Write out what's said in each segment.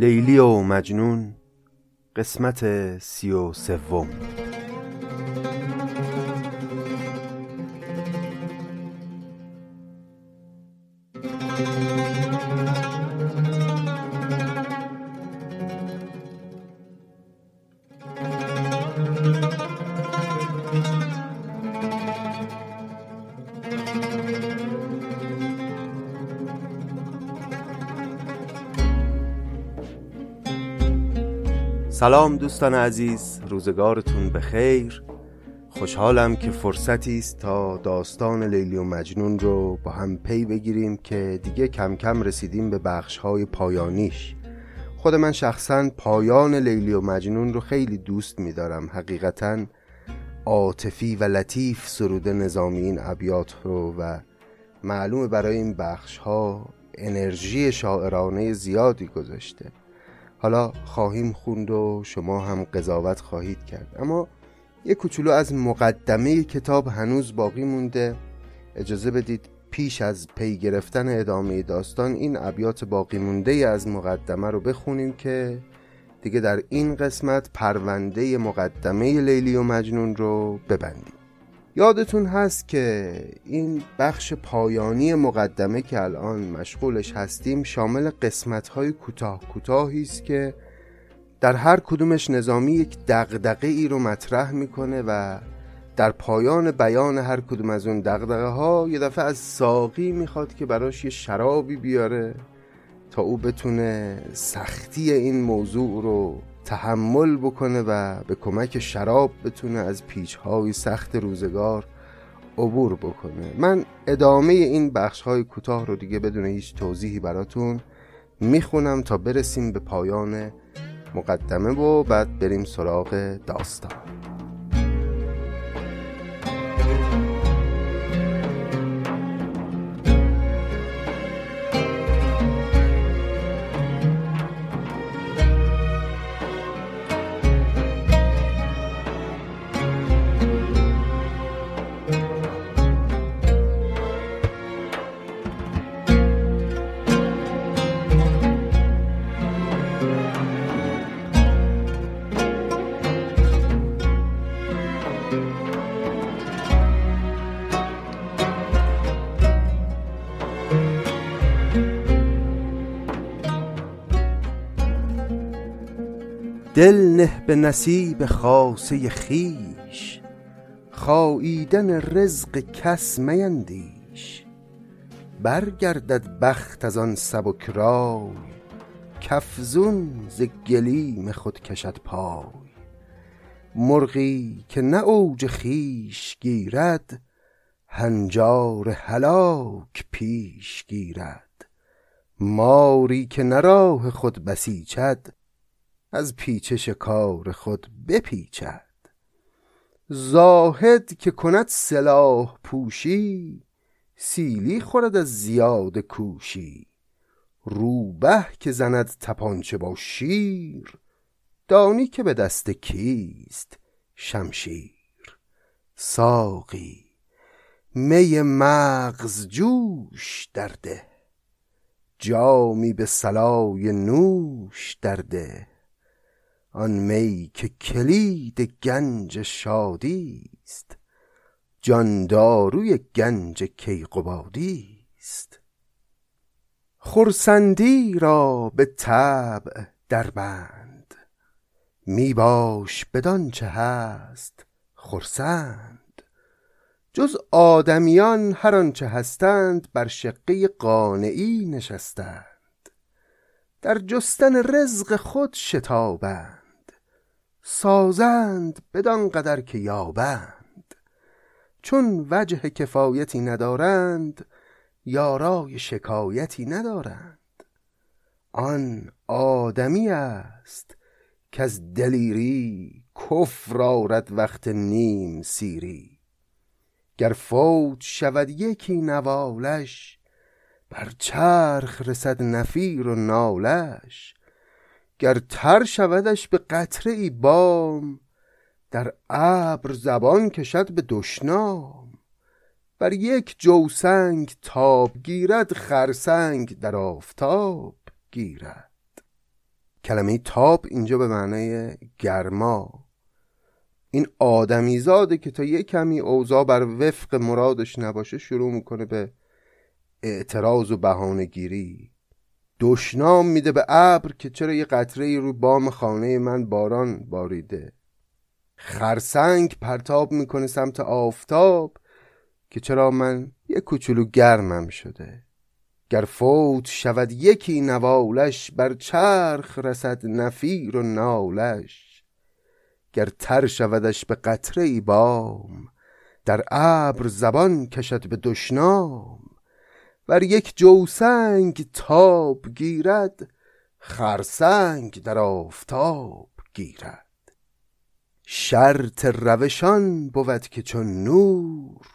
لیلی و مجنون قسمت سی و سوم. سلام دوستان عزیز روزگارتون به خیر خوشحالم که فرصتی است تا داستان لیلی و مجنون رو با هم پی بگیریم که دیگه کم کم رسیدیم به بخش های پایانیش. خود من شخصا پایان لیلی و مجنون رو خیلی دوست میدارم. حقیقتا عاطفی و لطیف سرود نظامی این ابیات رو و معلومه برای این بخش ها انرژی شاعرانه زیادی گذاشته. حالا خواهیم خوند و شما هم قضاوت خواهید کرد. اما یه کوچولو از مقدمه کتاب هنوز باقی مونده. اجازه بدید پیش از پی گرفتن ادامه داستان این ابیات باقی مونده از مقدمه رو بخونیم که دیگه در این قسمت پرونده مقدمه لیلی و مجنون رو ببندیم. یادتون هست که این بخش پایانی مقدمه که الان مشغولش هستیم شامل قسمت های کوتاه کوتاهی است که در هر کدومش نظامی یک دغدغه ای رو مطرح می‌کنه و در پایان بیان هر کدوم از اون دغدغه ها یه دفعه از ساقی می‌خواد که براش یه شرابی بیاره تا او بتونه سختی این موضوع رو تحمل بکنه و به کمک شراب بتونه از پیچهای سخت روزگار عبور بکنه. من ادامه این بخش های کوتاه رو دیگه بدون هیچ توضیحی براتون می‌خونم تا برسیم به پایان مقدمه و بعد بریم سراغ داستان. دل نه به نصیب خاصه خیش خاییدن رزق کس میندیش. برگردد بخت از آن سبک رای کافزون ز گلیم خود کشد پای. مرغی که نه اوج خویش گیرد هنجار هلاک پیش گیرد. ماری که نه راه خود بسیچد از پیچش کار خود بپیچد. زاهد که کند سلاح پوشی سیلی خورد از زیاد کوشی. روبه که زند تپانچه با شیر دانی که به دست کیست شمشیر. ساقی می مغز جوش درده جامی به صلای نوش درده آن می که کلید گنج شادی است. جانداروی گنج کیقبادی است. خرسندی را به طبع دربند. می باش بدانچه هست خرسند. جز آدمیان هر آنچه هستند بر شقه قانعی نشستند. در جستن رزق خود شتابند. سازند بدان قدر که یابند. چون وجه کفایتی ندارند یارای شکایتی ندارند. آن آدمی است که از دلیری کفر آرد وقت نیم سیری. گر فوت شود یکی نوالش بر چرخ رسد نفیر و نالش. گر تر شودش به قطره ای بام در ابر زبان کشد به دشنام. بر یک جوسنگ تاب گیرد خرسنگ در آفتاب گیرد. کلمه تاب اینجا به معنای گرما. این آدمیزاده که تا یه کمی اوضاع بر وفق مرادش نباشه شروع می‌کنه به اعتراض و بهانه گیری دشنام میده به ابر که چرا یه قطره روی بام خانه من باران باریده. خرسنگ پرتاب می‌کنه سمت آفتاب که چرا من یه کوچولو گرمم شده. گر فوت شود یکی نوالش بر چرخ رسد نفیر و نالش. گر تر شودش به قطره ای بام در ابر زبان کشد به دشنام. بر یک جوسنگ تاب گیرد خرسنگ در آفتاب گیرد. شرط روشان بود که چون نور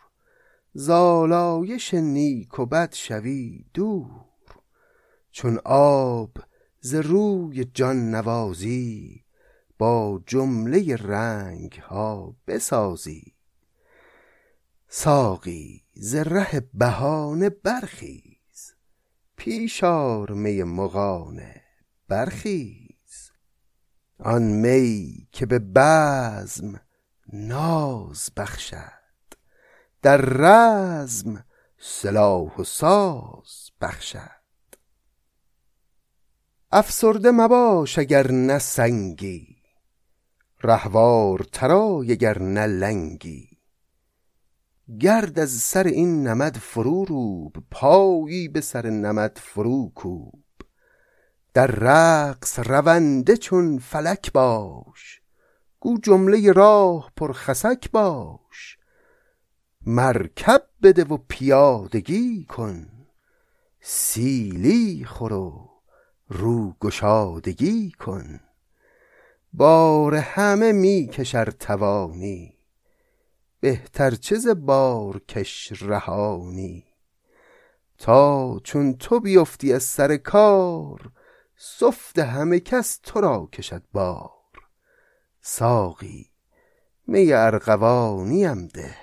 زالایش نیک و بد شوی دور. چون آب ز روی جان نوازی با جمله رنگ ها بسازی. ساقی ز ره بهانه برخیز. پیش آر می مغانه برخیز. آن می که به بزم ناز بخشد در رزم سلاح و ساز بخشد. افسرده مباش اگر نه سنگی رهوار ترای اگر نه لنگی. گرد از سر این نمد فرو روب پایی به سر نمد فرو کوب در رقص رونده چون فلک باش گو جمله راه پر خسک باش. مرکب بده و پیادگی کن سیلی خور و رو گشادگی کن. بار همه می کشر توانی بهتر بار کش رهانی؟ تا چون تو بیفتی از سر کار سفت همه کس تو را کشد بار. ساقی می ارغوانیم ده.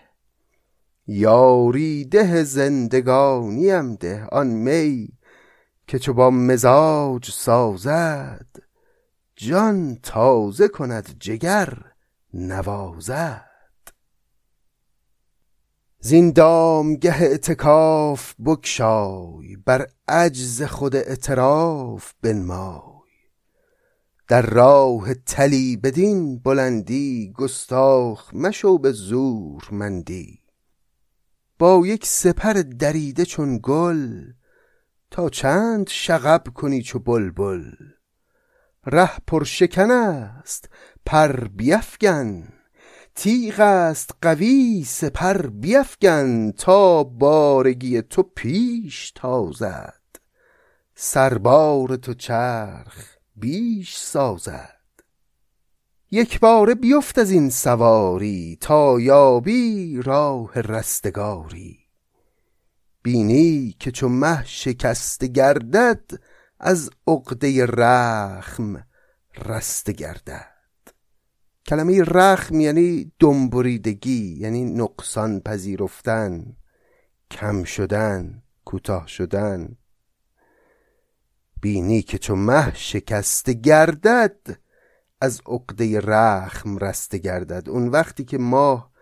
یاری ده زندگانیم ده آن می که چو با مزاج سازد جان تازه کند جگر نوازد. زین دامگه اعتکاف بگشای بر عجز خود اعتراف بنمای. در راه تلی بدین بلندی گستاخ مشو به زور مندی. با یک سپر دریده چون گل تا چند شغب کنی چو بلبل. ره پرشکن است پر بیفگن. تیغ است قوی سپر بیفگن تا بارگی تو پیش تازد. سربار تو چرخ بیش سازد. یک باره بیفت از این سواری تا یابی راه رستگاری. بینی که چو مه شکسته گردد از عقده رخم رسته گردد. کلمه رخم یعنی دنبریدگی یعنی نقصان پذیرفتن کم شدن کوتاه شدن. بینی که چو مه شکسته گردد از عقده رخم رسته گردد. اون وقتی که ماه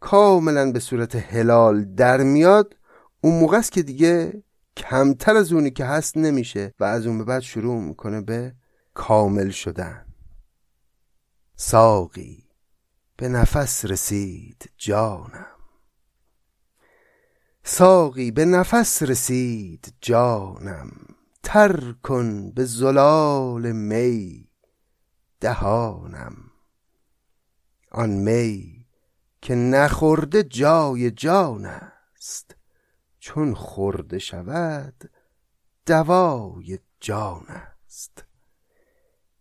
کاملا به صورت هلال در میاد اون موقع است که دیگه کمتر از اونی که هست نمیشه و از اون به بعد شروع می‌کنه به کامل شدن. ساقی به نفس رسید جانم. ساقی به نفس رسید جانم. تر کن به زلال می دهانم. آن می که نخورده جای جان است چون خورده شود دوای جان است.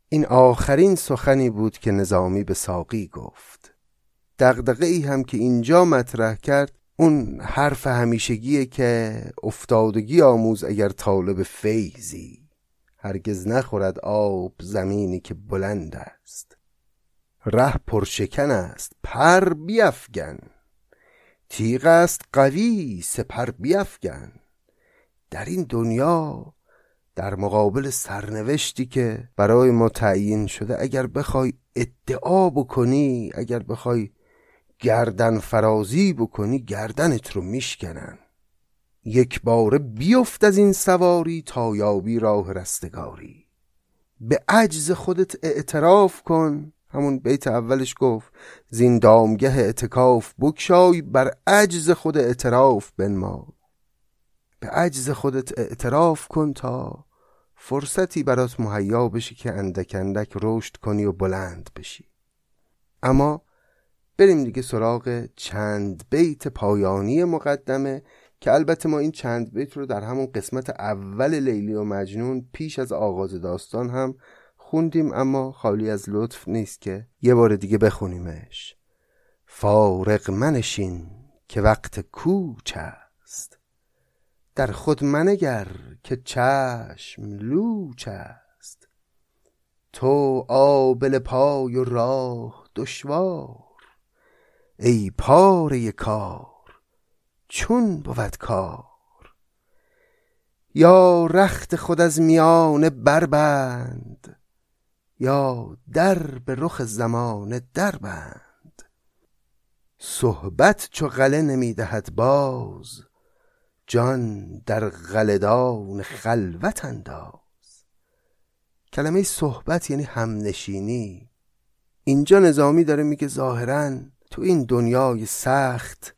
این آخرین سخنی بود که نظامی به ساقی گفت. دقدقه ای هم که اینجا مطرح کرد اون حرف همیشگیه که افتادگی آموز اگر طالب فیزی هرگز نخورد آب زمینی که بلند است. ره پرشکن است پر بیفگن. تیغ است قوی سپر بیفگن. در این دنیا در مقابل سرنوشتی که برای ما تعیین شده اگر بخوای ادعا بکنی اگر بخوای گردن فرازی بکنی گردنت رو میشکنن. یک بار بیفت از این سواری تا یابی راه رستگاری. به عجز خودت اعتراف کن. همون بیت اولش گفت زین دامگه اعتکاف بکشای بر عجز خود اعتراف بنما. به عجز خودت اعتراف کن تا فرصتی برات مهیا بشی که اندک اندک رشد کنی و بلند بشی. اما بریم دیگه سراغ چند بیت پایانی مقدمه که البته ما این چند بیت رو در همون قسمت اول لیلی و مجنون پیش از آغاز داستان هم خوندیم اما خالی از لطف نیست که یه بار دیگه بخونیمش. فارق منشین که وقت کوچ است. در خود منگر که چشم لوچ است. تو آبل پای و راه دشوار. ای پاره کار چون بود کار. یا رخت خود از میان بربند یا در به رخ زمانه دربند. صحبت چو غله نمی‌دهد باز جان در غلدان خلوت انداز. کلمه صحبت یعنی همنشینی. اینجا نظامی داره میگه ظاهرا تو این دنیای سخت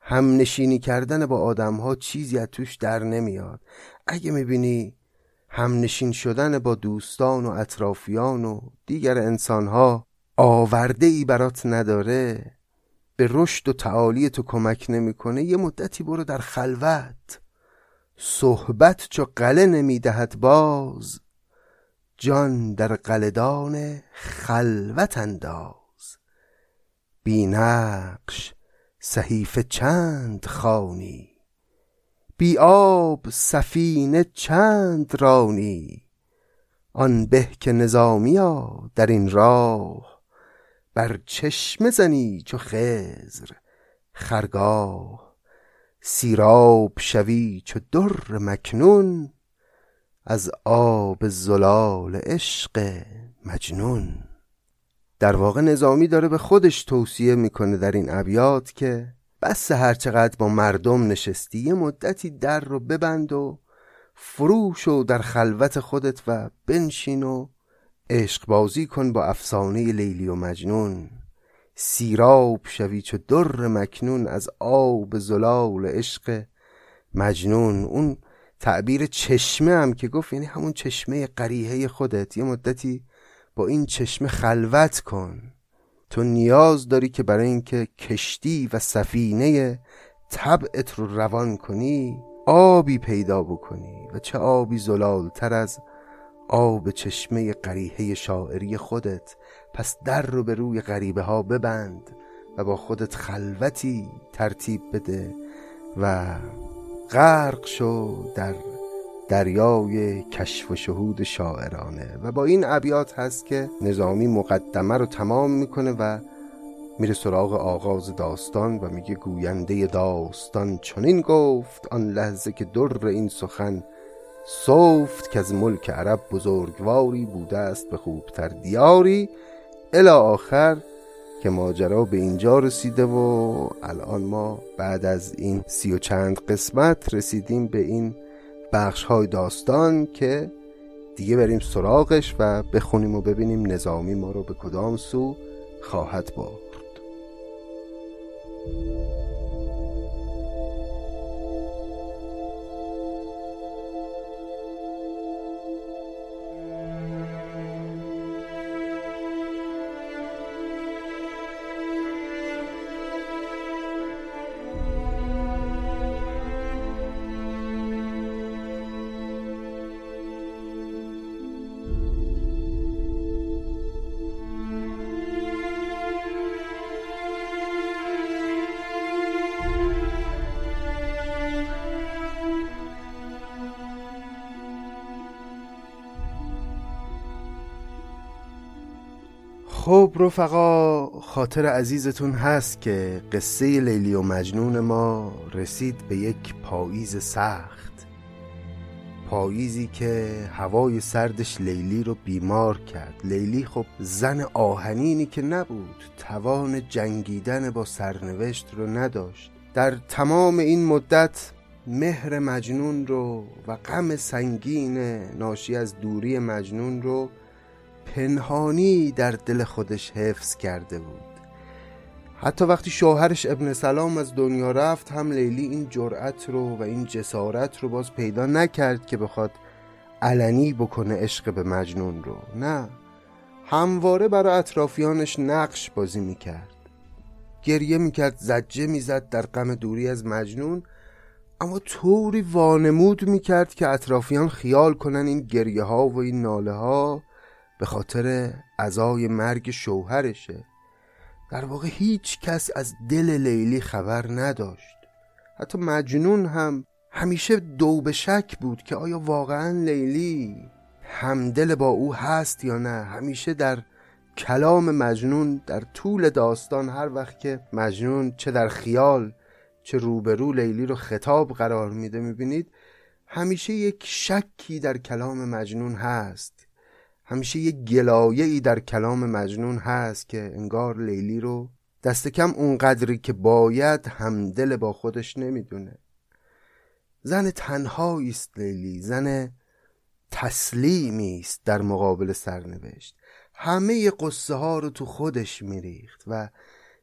همنشینی کردن با آدم ها چیزی از توش در نمیاد. اگه می‌بینی همنشین شدن با دوستان و اطرافیان و دیگر انسان ها آورده ای برات نداره به رشد و تعالی تو کمک نمی‌کنه یه مدتی برو در خلوت. صحبت چو قله نمی‌دهد باز جان در قلدان خلوت انداز. بینقش صحیفه چند خانی بی آب سفینه چند رانی. آن به که نظامیا در این راه بر چشمه زنی چو خزر خرگاه سیراب شوی چو در مکنون. از آب زلال عشق مجنون. در واقع نظامی داره به خودش توصیه می‌کنه در این ابیات که بس هرچقدر با مردم نشستی یه مدتی در رو ببند و فروش و در خلوت خودت و بنشین و عشق بازی کن با افسانه لیلی و مجنون. سیراب شوی چو در مکنون از آب زلال عشق مجنون. اون تعبیر چشمه هم که گفت یعنی همون چشمه قریحه خودت. یه مدتی با این چشمه خلوت کن. تو نیاز داری که برای اینکه کشتی و سفینه طبعت رو روان کنی آبی پیدا بکنی و چه آبی تر از آب چشمه قریحه شاعری خودت پس در رو به روی غریبه ها ببند و با خودت خلوتی ترتیب بده و غرق شو در دریای کشف و شهود شاعرانه. و با این ابیات هست که نظامی مقدمه رو تمام می‌کنه و میره سراغ آغاز داستان و میگه گوینده داستان چنین گفت آن لحظه که در این سخن صفت که از ملک عرب بزرگواری بوده است به خوبتر دیاری الا آخر که ماجرا به اینجا رسیده و الان ما بعد از این سی و چند قسمت رسیدیم به این بخش های داستان که دیگه بریم سراغش و بخونیم و ببینیم نظامی ما رو به کدام سو خواهد برد. خب رفقا خاطر عزیزتون هست که قصه لیلی و مجنون ما رسید به یک پاییز سخت. پاییزی که هوای سردش لیلی رو بیمار کرد. لیلی خب زن آهنینی که نبود توان جنگیدن با سرنوشت رو نداشت. در تمام این مدت مهر مجنون رو و غم سنگین ناشی از دوری مجنون رو پنهانی در دل خودش حفظ کرده بود. حتی وقتی شوهرش ابن سلام از دنیا رفت هم لیلی این جرأت رو و این جسارت رو باز پیدا نکرد که بخواد علنی بکنه عشق به مجنون رو. نه همواره برای اطرافیانش نقش بازی می‌کرد. گریه می‌کرد زجه می‌زد در غم دوری از مجنون اما طوری وانمود می‌کرد که اطرافیان خیال کنن این گریه ها و این ناله ها به خاطر ازای مرگ شوهرشه. در واقع هیچ کس از دل لیلی خبر نداشت. حتی مجنون هم همیشه دو به شک بود که آیا واقعا لیلی همدل با او هست یا نه. همیشه در کلام مجنون در طول داستان هر وقت که مجنون چه در خیال چه روبرو لیلی رو خطاب قرار میده می‌بینید همیشه یک شکی در کلام مجنون هست. همیشه یک گلایه ای در کلام مجنون هست که انگار لیلی رو دست کم اونقدری که باید همدل با خودش نمی‌دونه. زن تنهایی است لیلی زن تسلیمی است در مقابل سرنوشت. همه قصه ها رو تو خودش میریخت و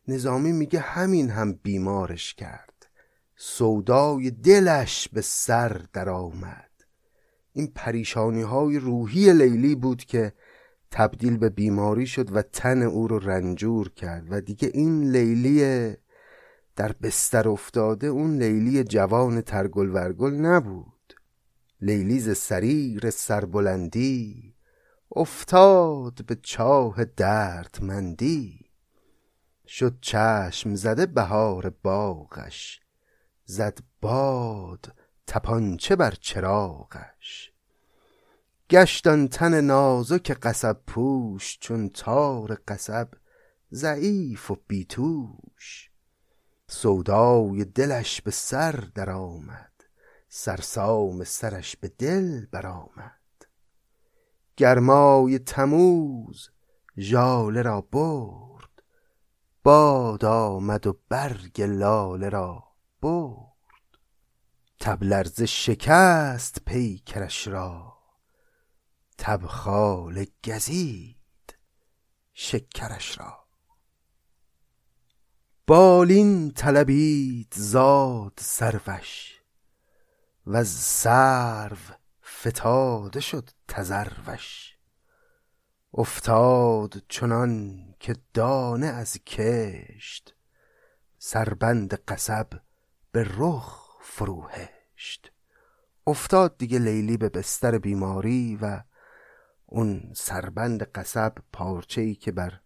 نظامی میگه همین هم بیمارش کرد. سودای دلش به سر در آمد این پریشانی های روحی لیلی بود که تبدیل به بیماری شد و تن او رو رنجور کرد و دیگه این لیلی در بستر افتاده اون لیلی جوان ترگل ورگل نبود لیلیز سریر سربلندی افتاد به چاه دردمندی. شد چشم زده بهار باغش زد باد تپانچه بر چراغش. گشتان تن نازک قصب پوش چون تار قصب ضعیف و بیتوش. سودای دلش به سر درآمد سرسام سرش به دل برآمد. گرمای تموز ژاله را برد باد آمد و برگ لاله را برد. تبلرز شکست پیکرش را تبخال گزید شکرش را. بالین طلبید زاد سروش و از سرو فتاده شد تزروش. افتاد چنان که دانه از کشت سربند قصب به رخ فروهشت. افتاد دیگه لیلی به بستر بیماری و اون سربند قصب پارچه ای که بر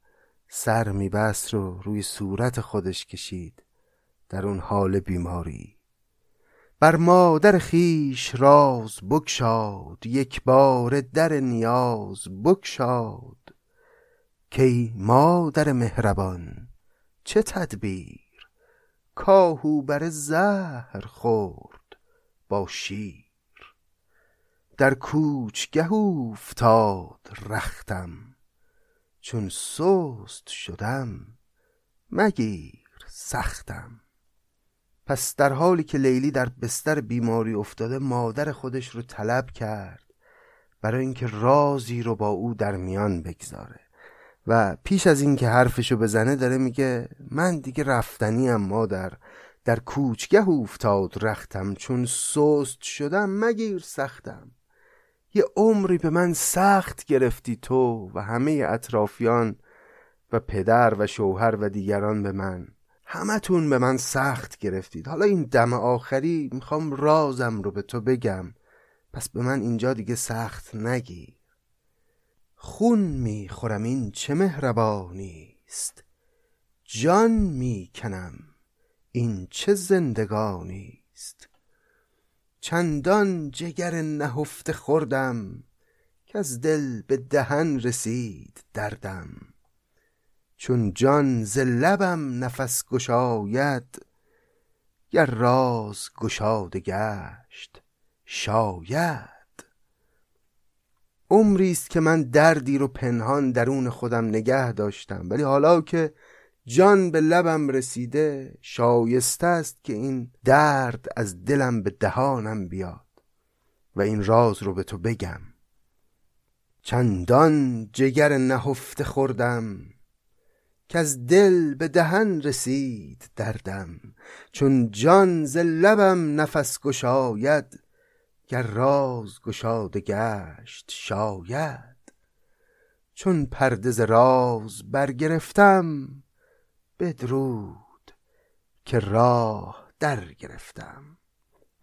سر میبست رو روی صورت خودش کشید. در اون حال بیماری. بر مادر خیش راز بکشاد یک بار در نیاز بکشاد کی مادر مهربان چه تدبیر! کاهو بر زهر خورد با شیر. در کوچگه افتاد رختم. چون سست شدم مگیر سختم. پس در حالی که لیلی در بستر بیماری افتاده مادر خودش رو طلب کرد برای اینکه رازی رو با او در میان بگذاره. و پیش از اینکه حرفشو بزنه داره میگه من دیگه رفتنیم مادر. در کوچگه افتاد رختم. چون سست شدم مگیر سختم. یه عمری به من سخت گرفتی تو و همه اطرافیان و پدر و شوهر و دیگران به من. همتون به من سخت گرفتید. حالا این دم آخری می‌خوام رازم رو به تو بگم. پس به من اینجا دیگه سخت نگیر خون می خورم این چه مهربانی است. جان می کنم این چه زندگانی است. چندان جگر نهفته خوردم که از دل به دهن رسید دردم. چون جان ز لبم نفس گشاید گر راز گشاده گشت شاید. عمری است که من دردی رو پنهان درون خودم نگه داشتم ولی حالا که جان به لبم رسیده شایسته است که این درد از دلم به دهانم بیاد و این راز رو به تو بگم. چندان جگر نهفته خوردم که از دل به دهن رسید دردم. چون جان ز لبم نفس گشاید گر راز گشاده گشت شاید. چون پرده ز راز برگرفتم بدرود که راه در گرفتم.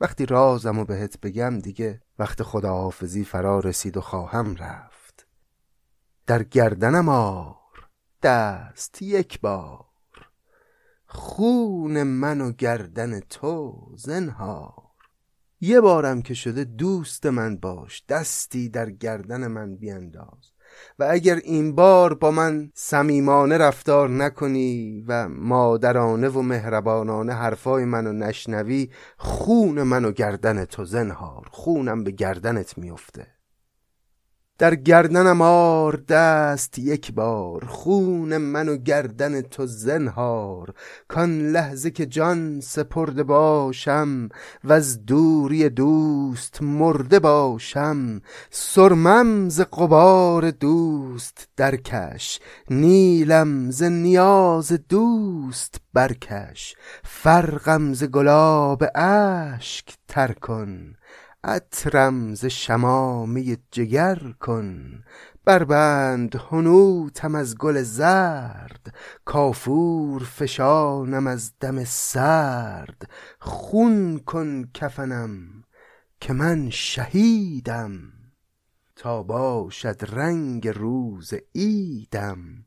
وقتی رازم و بهت بگم دیگه وقت خداحافظی فرا رسید و خواهم رفت. در گردنم آر دست یک بار. خون من و گردن تو زنهار. یه بارم که شده دوست من باش دستی در گردن من بینداز. و اگر این بار با من صمیمانه رفتار نکنی و مادرانه و مهربانانه حرفای منو نشنوی خون منو گردن تو زنهار خونم به گردنت میفته در گردنم آر دست یک بار خون من و گردن تو زنهار. کان لحظه که جان سپرده باشم و از دوری دوست مرده باشم. سرمم ز قبار دوست درکش نیلم ز نیاز دوست برکش فرقم ز گلاب اشک تر کن. عطرم ز شمامه جگر کن. بربند هنوتم از گل زرد. کافور فشانم از دم سرد. خون کن کفنم که من شهیدم. تا باشد رنگ روز عیدم.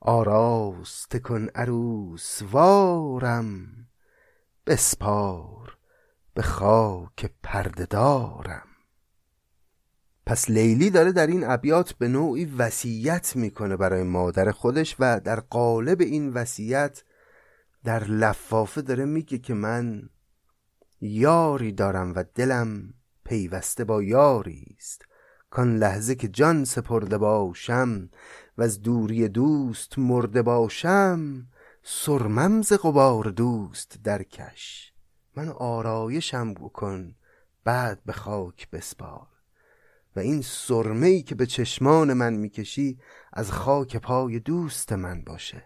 آراسته کن عروس وارم. بسپار. به خاک پرده دارم. پس لیلی داره در این ابیات به نوعی وصیت می‌کنه برای مادر خودش و در قالب این وصیت در لفافه داره میگه که من یاری دارم و دلم پیوسته با یاری است. کان لحظه که جان سپرده باشم و از دوری دوست مرده باشم سرمم ز غبار دوست درکش من آرایشم بکن بعد به خاک بسپار. و این سرمه ای که به چشمان من می‌کشی از خاک پای دوست من باشه.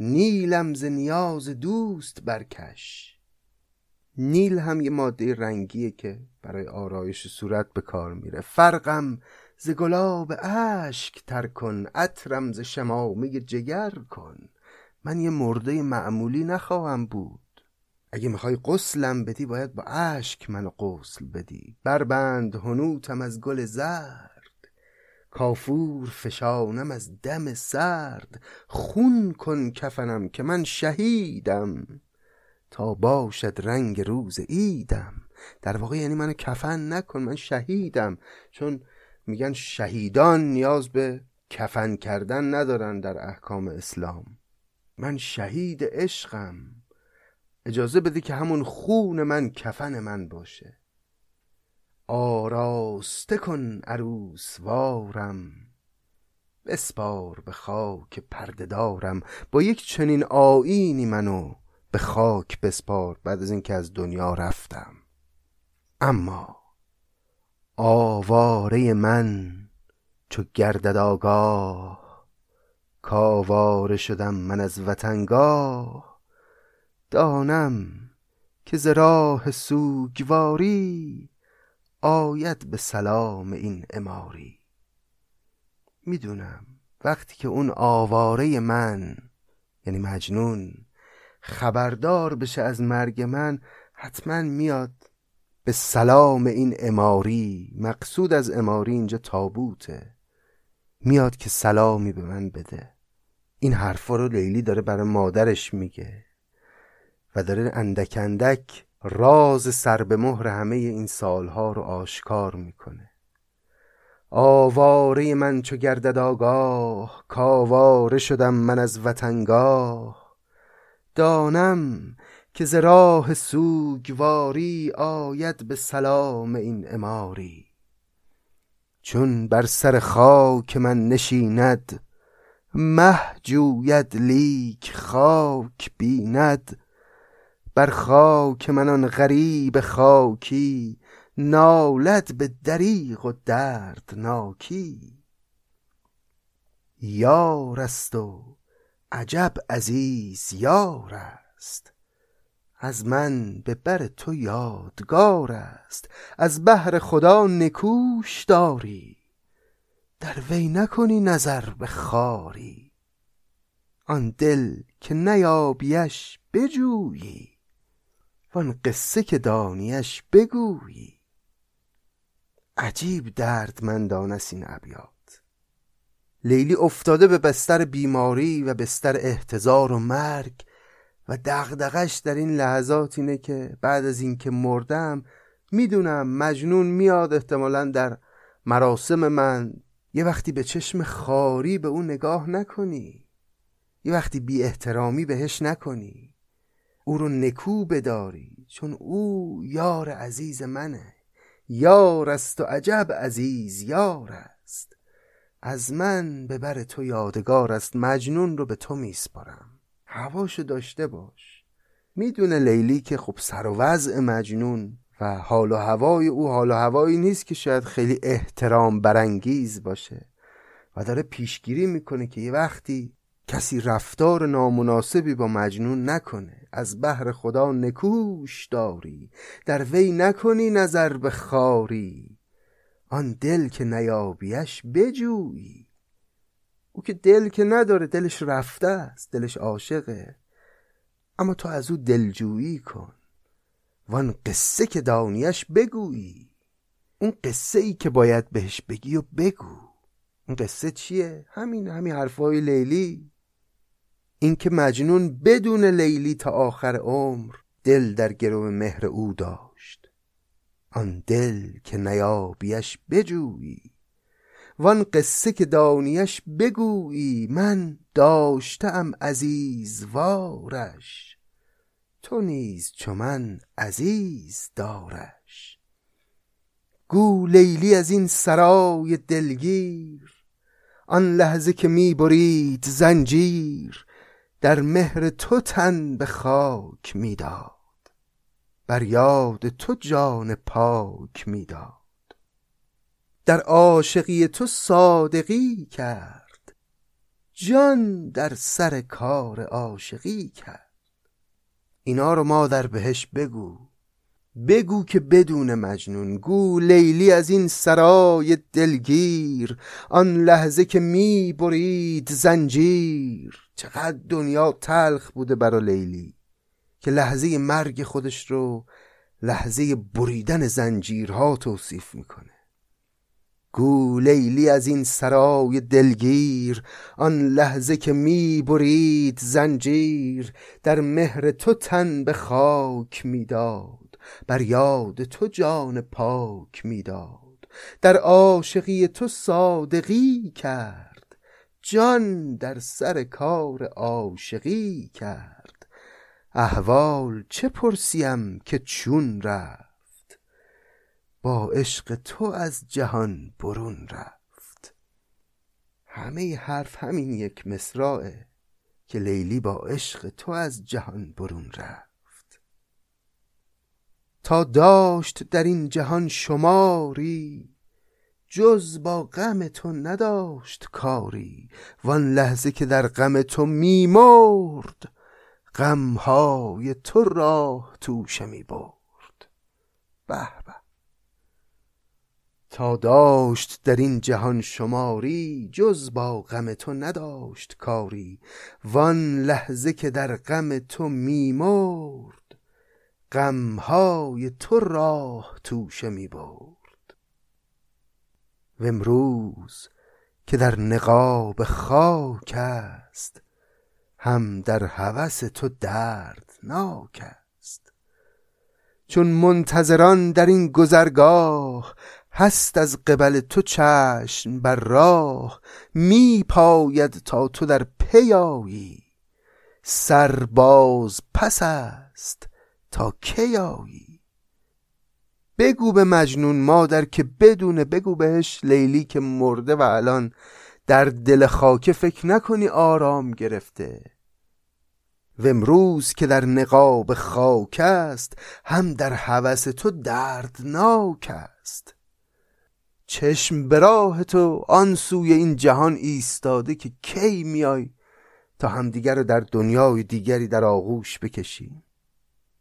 نیلم ز نیاز دوست برکش. نیل هم یه ماده رنگیه که برای آرایش صورت به کار میره. فرقم ز گلاب اشک تر کن عطرم ز شمامه جگر کن. من یه مرده معمولی نخواهم بود. اگه می‌خوای قسلم بدی باید با اشک منو قسل بدی. بربند هنوتم از گل زرد کافور فشانم از دم سرد. خون کن کفنم که من شهیدم تا باشد رنگ روز ایدم در واقع یعنی منو کفن نکن من شهیدم. چون میگن شهیدان نیاز به کفن کردن ندارن در احکام اسلام. من شهید عشقم. اجازه بده که همون خون من کفن من باشه. آراسته کن عروس وارم بسپار به خاک پرده دارم. با یک چنین آینی منو به خاک بسپار. بعد از اینکه از دنیا رفتم. اما آواره من چو گردد آگاه کاواره شدم من از وطنگاه. دانم که ز راه سوگواری آید به سلام این اماری می‌دونم وقتی که اون آواره من یعنی مجنون خبردار بشه از مرگ من حتما میاد به سلام این اماری مقصود از اماری اینجا تابوته. میاد که سلامی به من بده. این حرفا رو لیلی داره برای مادرش میگه. و داره اندک اندک راز سر به مهر همه این سالها رو آشکار می‌کنه. آواره من چو گردد آگاه کاواره شدم من از وطنگاه. دانم که ز راه سوگواری آید به سلام این اماری چون بر سر خاک من نشیند مه جوید لیک خاک بیند. بر خاک من آن غریب خاکی نالد به دریغ و دردناکی. یار است و عجب عزیز یار است از من به بر تو یادگار است. از بهر خدا نکوش داری در وی نکنی نظر به خاری. آن دل که نیابیش بجویی. وان قصه که دانیش بگویی. عجیب دردمندان است این ابیات. لیلی افتاده به بستر بیماری و بستر احتضار و مرگ و دغدغش در این لحظات اینه که بعد از اینکه مردم می‌دونم مجنون میاد احتمالا در مراسم من یه وقتی به چشم خاری به اون نگاه نکنی. یه وقتی بی احترامی بهش نکنی. او رو نکو بداری چون او یار عزیز منه. یار است و عجب عزیز یار است. از من به بر تو یادگار است مجنون رو به تو میسپارم هواشو داشته باش. می‌دونه لیلی که خب سر و وضع مجنون و حال و هوای او حال و هوایی نیست که شاید خیلی احترام برانگیز باشه و داره پیشگیری می‌کنه که یه وقتی کسی رفتار نامناسبی با مجنون نکنه. از بحر خدا نکوش داری در وی نکنی نظر به خاری. آن دل که نیابیش بجویی. او که دل که نداره دلش رفته است دلش عاشقه. اما تو از او دلجویی کن. وان قصه که دانیش بگویی. اون قصه ای که باید بهش بگی و بگو. اون قصه چیه؟ همین همین حرفای لیلی. اینکه مجنون بدون لیلی تا آخر عمر دل در گرو مهر او داشت. آن دل که نیابیش بجویی وان قصه که دانیش بگویی من داشتم عزیز وارش تو نیز چو من عزیز دارش گو لیلی از این سرای دلگیر آن لحظه که می برید زنجیر در مهر تو تن به خاک می‌داد. بر یاد تو جان پاک می‌داد. در عاشقی تو صادقی کرد. جان در سر کار عاشقی کرد. اینا رو مادر بهش بگو. بگو که بدون مجنون گو لیلی از این سرای دلگیر آن لحظه که می برید زنجیر. چقدر دنیا تلخ بوده برا لیلی که لحظه مرگ خودش رو لحظه بریدن زنجیرها توصیف می‌کنه. گو لیلی از این سرای دلگیر آن لحظه که می برید زنجیر در مهر تو تن به خاک می‌داد. بر یاد تو جان پاک می‌داد در عاشقی تو صادقی کرد. جان در سر کار عاشقی کرد. احوال چه پرسیم که چون رفت؟ با عشق تو از جهان برون رفت. همه حرف همین یک مصرعه که لیلی با عشق تو از جهان برون رفت. تا داشت در این جهان شماری جز با غم تو نداشت کاری. وان لحظه که در غم تو میمرد غمهای تو راه توشه می برد. به به. تا داشت در این جهان شماری جز با غم تو نداشت کاری. وان لحظه که در غم تو میمرد غمهای تو راه توشه می برد. و امروز که در نقاب خاک است هم در هوس تو دردناک است. چون منتظران در این گذرگاه هست از قبل تو چشم بر راه می پاید تا تو در پیایی سرباز پس است تا کیایی بگو به مجنون مادر که بدونه بگو بهش لیلی که مرده و الان در دل خاکه فکر نکنی آرام گرفته. و امروز که در نقاب خاک است هم در هوس تو دردناک است. چشم به راه تو آن سوی این جهان ایستاده که کی میای تا همدیگر رو در دنیای دیگری در آغوش بکشیم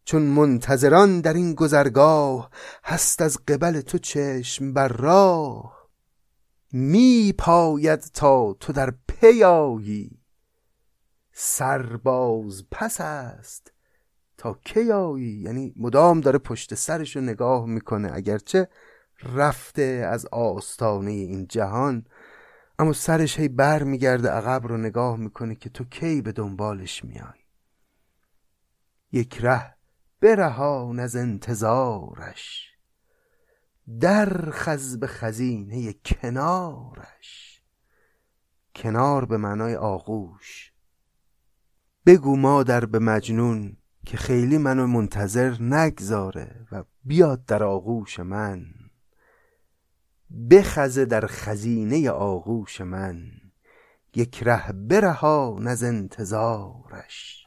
چون منتظران در این گذرگاه هست از قبل تو چشم بر راه. می پاید تا تو در پیایی سرباز پس است تا کیایی یعنی مدام داره پشت سرش رو نگاه می‌کنه اگرچه رفته از آستانه این جهان. اما سرش هی بر میگرده عقب رو نگاه می‌کنه که تو کی به دنبالش میای یک ره برهان از انتظارش در خز به خزینه کنارش. کنار به معنای آغوش. بگو مادر به مجنون که خیلی منو منتظر نگذاره و بیاد در آغوش من. بخزه در خزینه آغوش من یک ره برهان از انتظارش.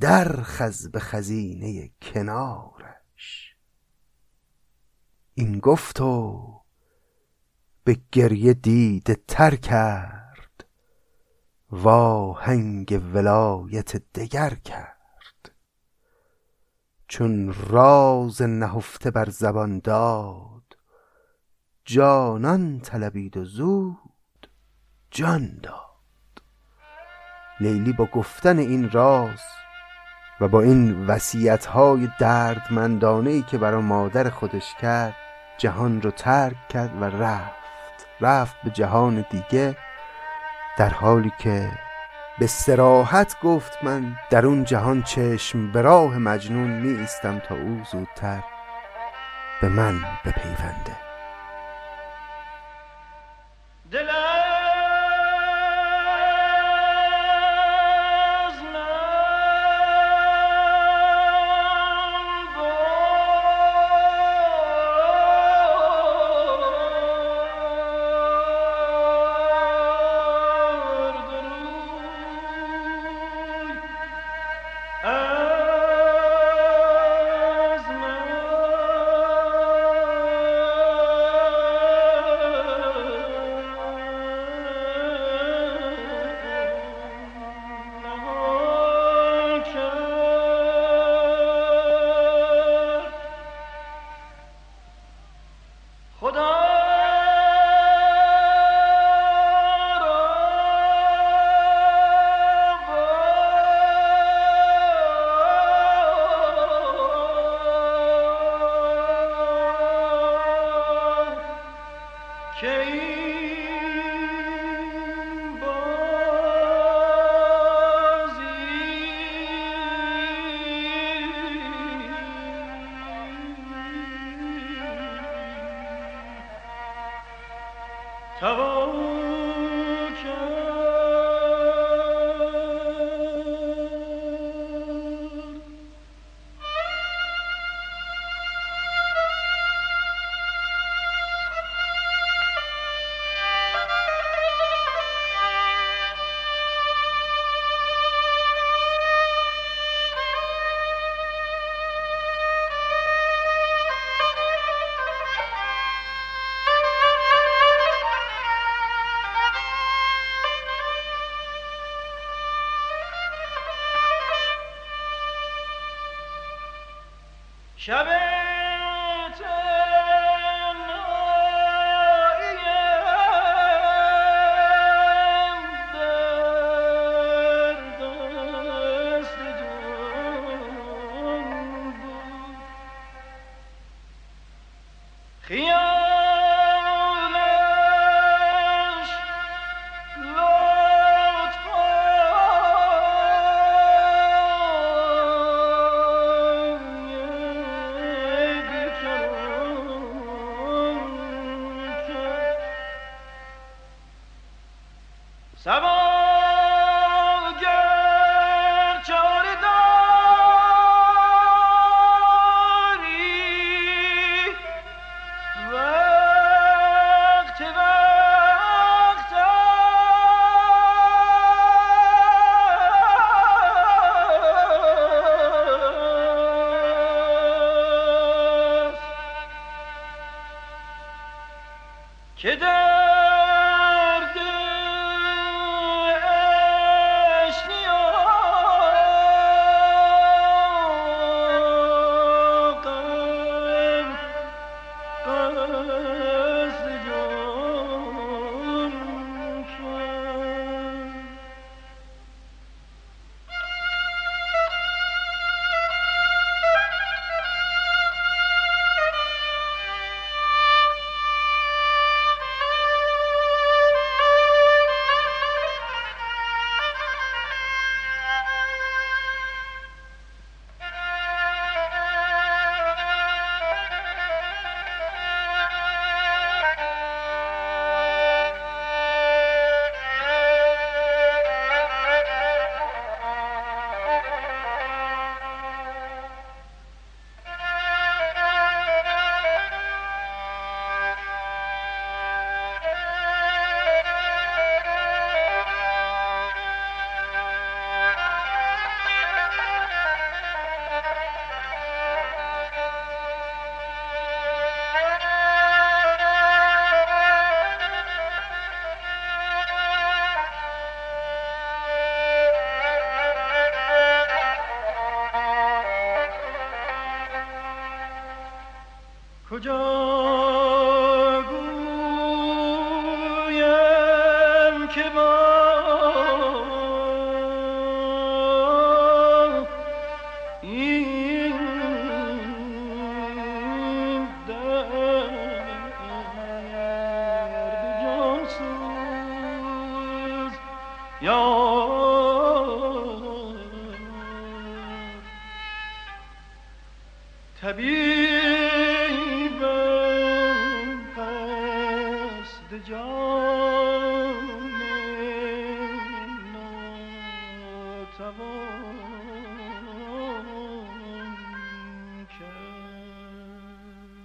در خز به خزینه کنارش. این گفت و به گریه دید تر کرد هنگ ولایت دگر کرد. چون راز نهفته بر زبان داد جانان طلبید و زود جان داد. لیلی با گفتن این راز و با این وسیعت های دردمندانه که برای مادر خودش کرد جهان رو ترک کرد و رفت. رفت به جهان دیگه در حالی که به سراحت گفت من در اون جهان چشم به راه مجنون می تا او زودتر به من بپیونده. شب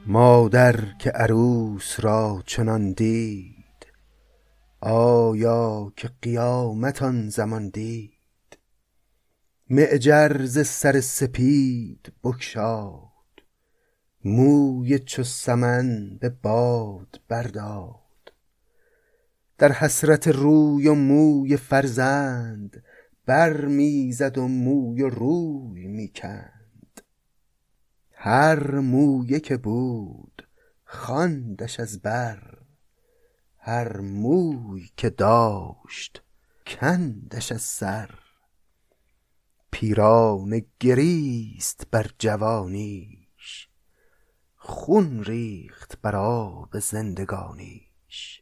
مادر که عروس را چنان دید آیا که قیامت آن زمان دید. معجر ز سر سپید بگشاد موی چو سمن به باد برداد. در حسرت روی و موی فرزند بر می‌زد و موی و روی می‌کند. هر مویه که بود خواندش از بر هر موی که داشت کندش از سر. پیران گریست بر جوانیش خون ریخت بر آب زندگانیش.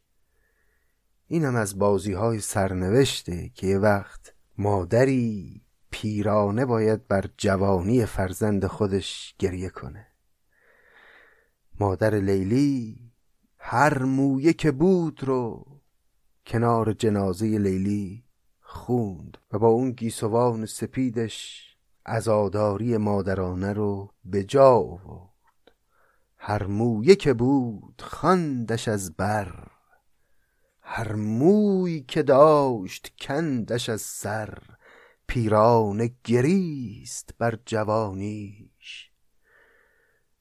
اینم از بازی های سرنوشته که یه وقت مادری پیرانه باید بر جوانی فرزند خودش گریه کنه. مادر لیلی هر مویه که بود رو کنار جنازه لیلی خوند و با اون گیسوان سپیدش عزاداری مادرانه رو به جا آورد. هر مویه که بود خواندش از بر هر موی که داشت کندش از سر پیران گریست بر جوانیش.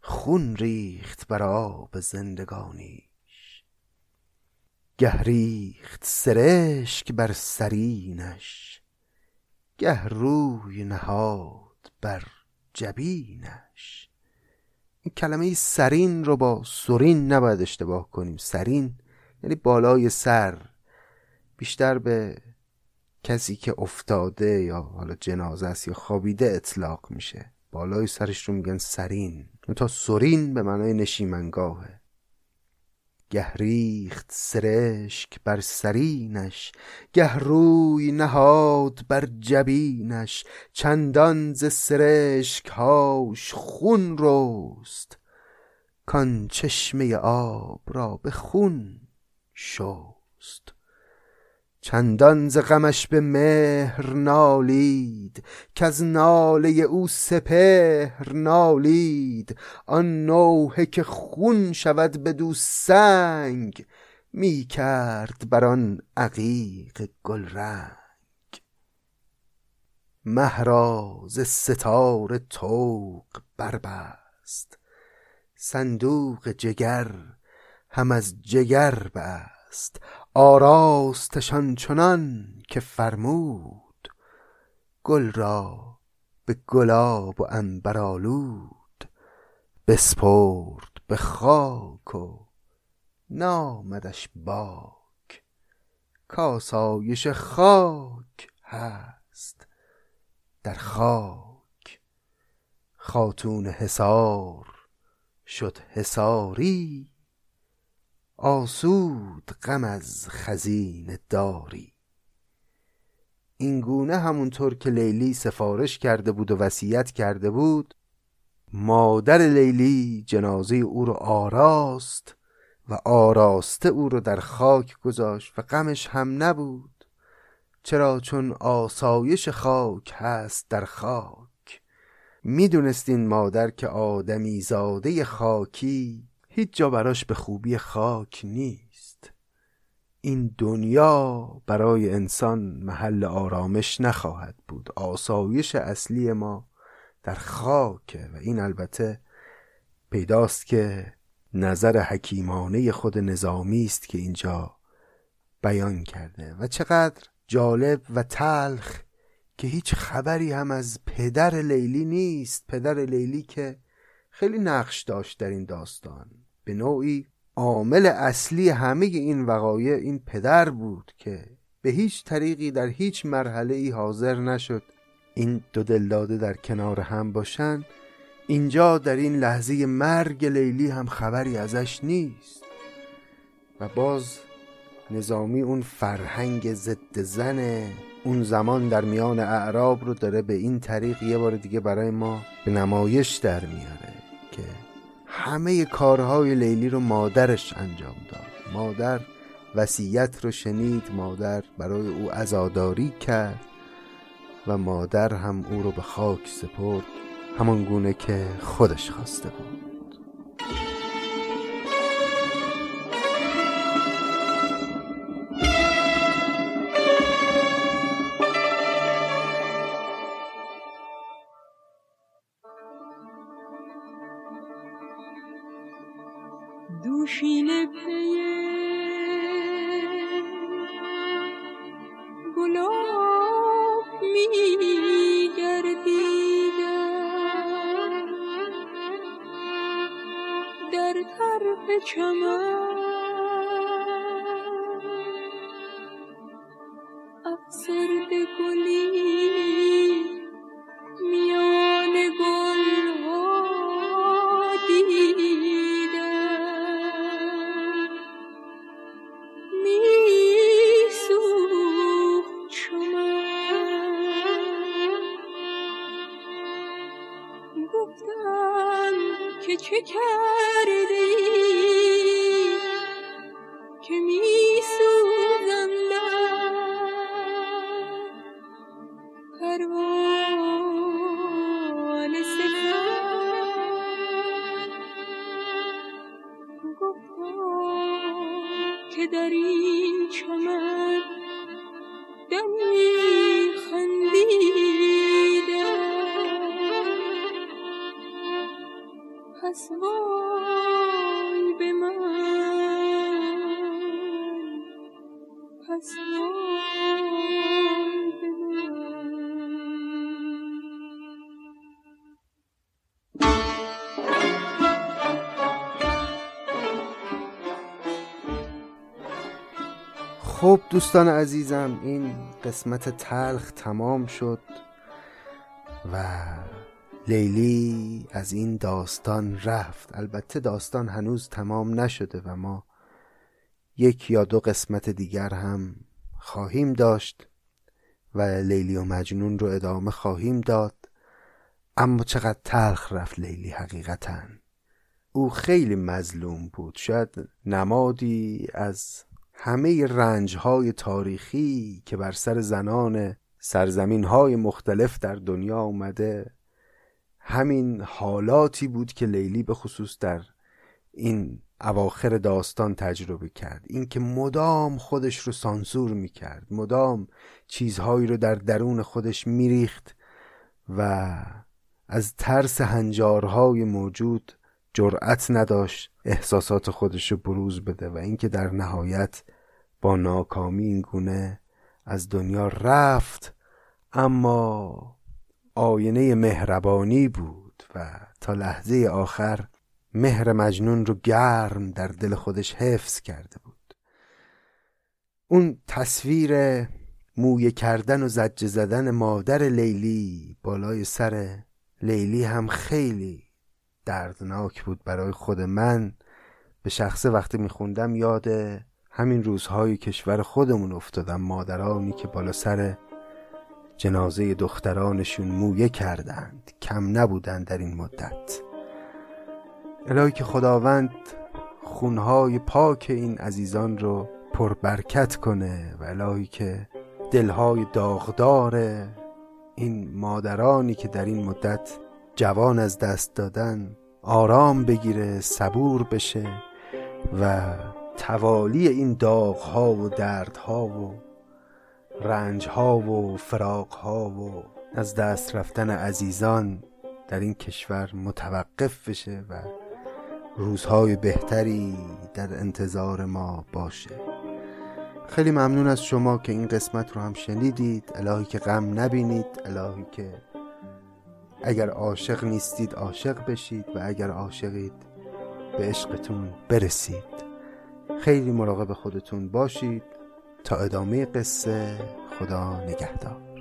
خون ریخت بر آب زندگانیش. گه ریخت سرشک بر سرینش. گه روی نهاد بر جبینش. این کلمه سرین رو با سرین نباید اشتباه کنیم. سرین یعنی بالای سر بیشتر به کسی که افتاده یا حالا جنازه است یا خوابیده اطلاق میشه. بالای سرش رو میگن سرین. تا سرین به معنای نشیمنگاهه. گه ریخت سرشک بر سرینش گه روی نهاد بر جبینش چندان ز سرشک هاش خون رست. کان چشمه آب را به خون شست. چندان ز غمش به مهر نالید از ناله او سپهر نالید. آن نوحه که خون شود بدو سنگ می کرد بر آن عقیق گلرنگ. مه را ز ستاره بربست. صندوق جگر هم از جگر بست آراستشان چنان که فرمود گل را به گلاب و عنبرآلود بسپرد به خاک و نامدش باک. کاسایش خاک هست در خاک. خاتون حصار شد حصاری آسود غم از خزینه داری. این گونه همونطور که لیلی سفارش کرده بود و وصیت کرده بود مادر لیلی جنازه او رو آراست و آراسته او رو در خاک گذاشت و غمش هم نبود. چرا؟ چون آسایش خاک هست در خاک. می‌دونست این مادر که آدمی زاده خاکی هیچ جا براش به خوبی خاک نیست. این دنیا برای انسان محل آرامش نخواهد بود. آسایش اصلی ما در خاک و این البته پیداست که نظر حکیمانه خود نظامی است که اینجا بیان کرده و چقدر جالب و تلخ که هیچ خبری هم از پدر لیلی نیست. پدر لیلی که خیلی نقش داشت در این داستان. به نوعی عامل اصلی همه این وقایع این پدر بود که به هیچ طریقی در هیچ مرحله ای حاضر نشد. این دو دلداده در کنار هم باشن اینجا در این لحظه مرگ لیلی هم خبری ازش نیست. و باز نظامی اون فرهنگ ضد زن اون زمان در میان اعراب رو داره به این طریق یه بار دیگه برای ما به نمایش در میاره که همه کارهای لیلی رو مادرش انجام داد. مادر وصیت رو شنید مادر برای او عزاداری کرد و مادر هم او رو به خاک سپرد همان گونه که خودش خواسته بود. گفتم که چه کردی؟ دوستان عزیزم این قسمت تلخ تمام شد و لیلی از این داستان رفت. البته داستان هنوز تمام نشده و ما یک یا دو قسمت دیگر هم خواهیم داشت و لیلی و مجنون رو ادامه خواهیم داد. اما چقدر تلخ رفت لیلی حقیقتا. او خیلی مظلوم بود. شاید نمادی از همه رنجهای تاریخی که بر سر زنان سرزمین های مختلف در دنیا اومده همین حالاتی بود که لیلی به خصوص در این اواخر داستان تجربه کرد. اینکه مدام خودش رو سانسور می‌کرد مدام چیزهایی رو در درون خودش میریخت و از ترس هنجارهای موجود جرأت نداشت احساسات خودش رو بروز بده و اینکه در نهایت با ناکامی این گونه از دنیا رفت اما آینه مهربانی بود و تا لحظه آخر مهر مجنون رو گرم در دل خودش حفظ کرده بود. اون تصویر مویه کردن و زجه زدن مادر لیلی بالای سر لیلی هم خیلی دردناک بود برای خود من. به شخصه وقتی میخوندم یاد همین روزهای کشور خودمون افتادم مادرانی که بالا سر جنازه دخترانشون مویه کردند. کم نبودند در این مدت. الهی که خداوند خونهای پاک این عزیزان رو پربرکت کنه و الهی که دلهای داغدار این مادرانی که در این مدت جوان از دست دادن آرام بگیره صبور بشه و توالی این داغها و دردها و رنجها و فراقها و از دست رفتن عزیزان در این کشور متوقف بشه و روزهای بهتری در انتظار ما باشه. خیلی ممنون از شما که این قسمت رو هم شنیدید. الهی که غم نبینید الهی که اگر عاشق نیستید عاشق بشید و اگر عاشقید به عشقتون برسید. خیلی مراقب خودتون باشید تا ادامه قصه. خدا نگهدار.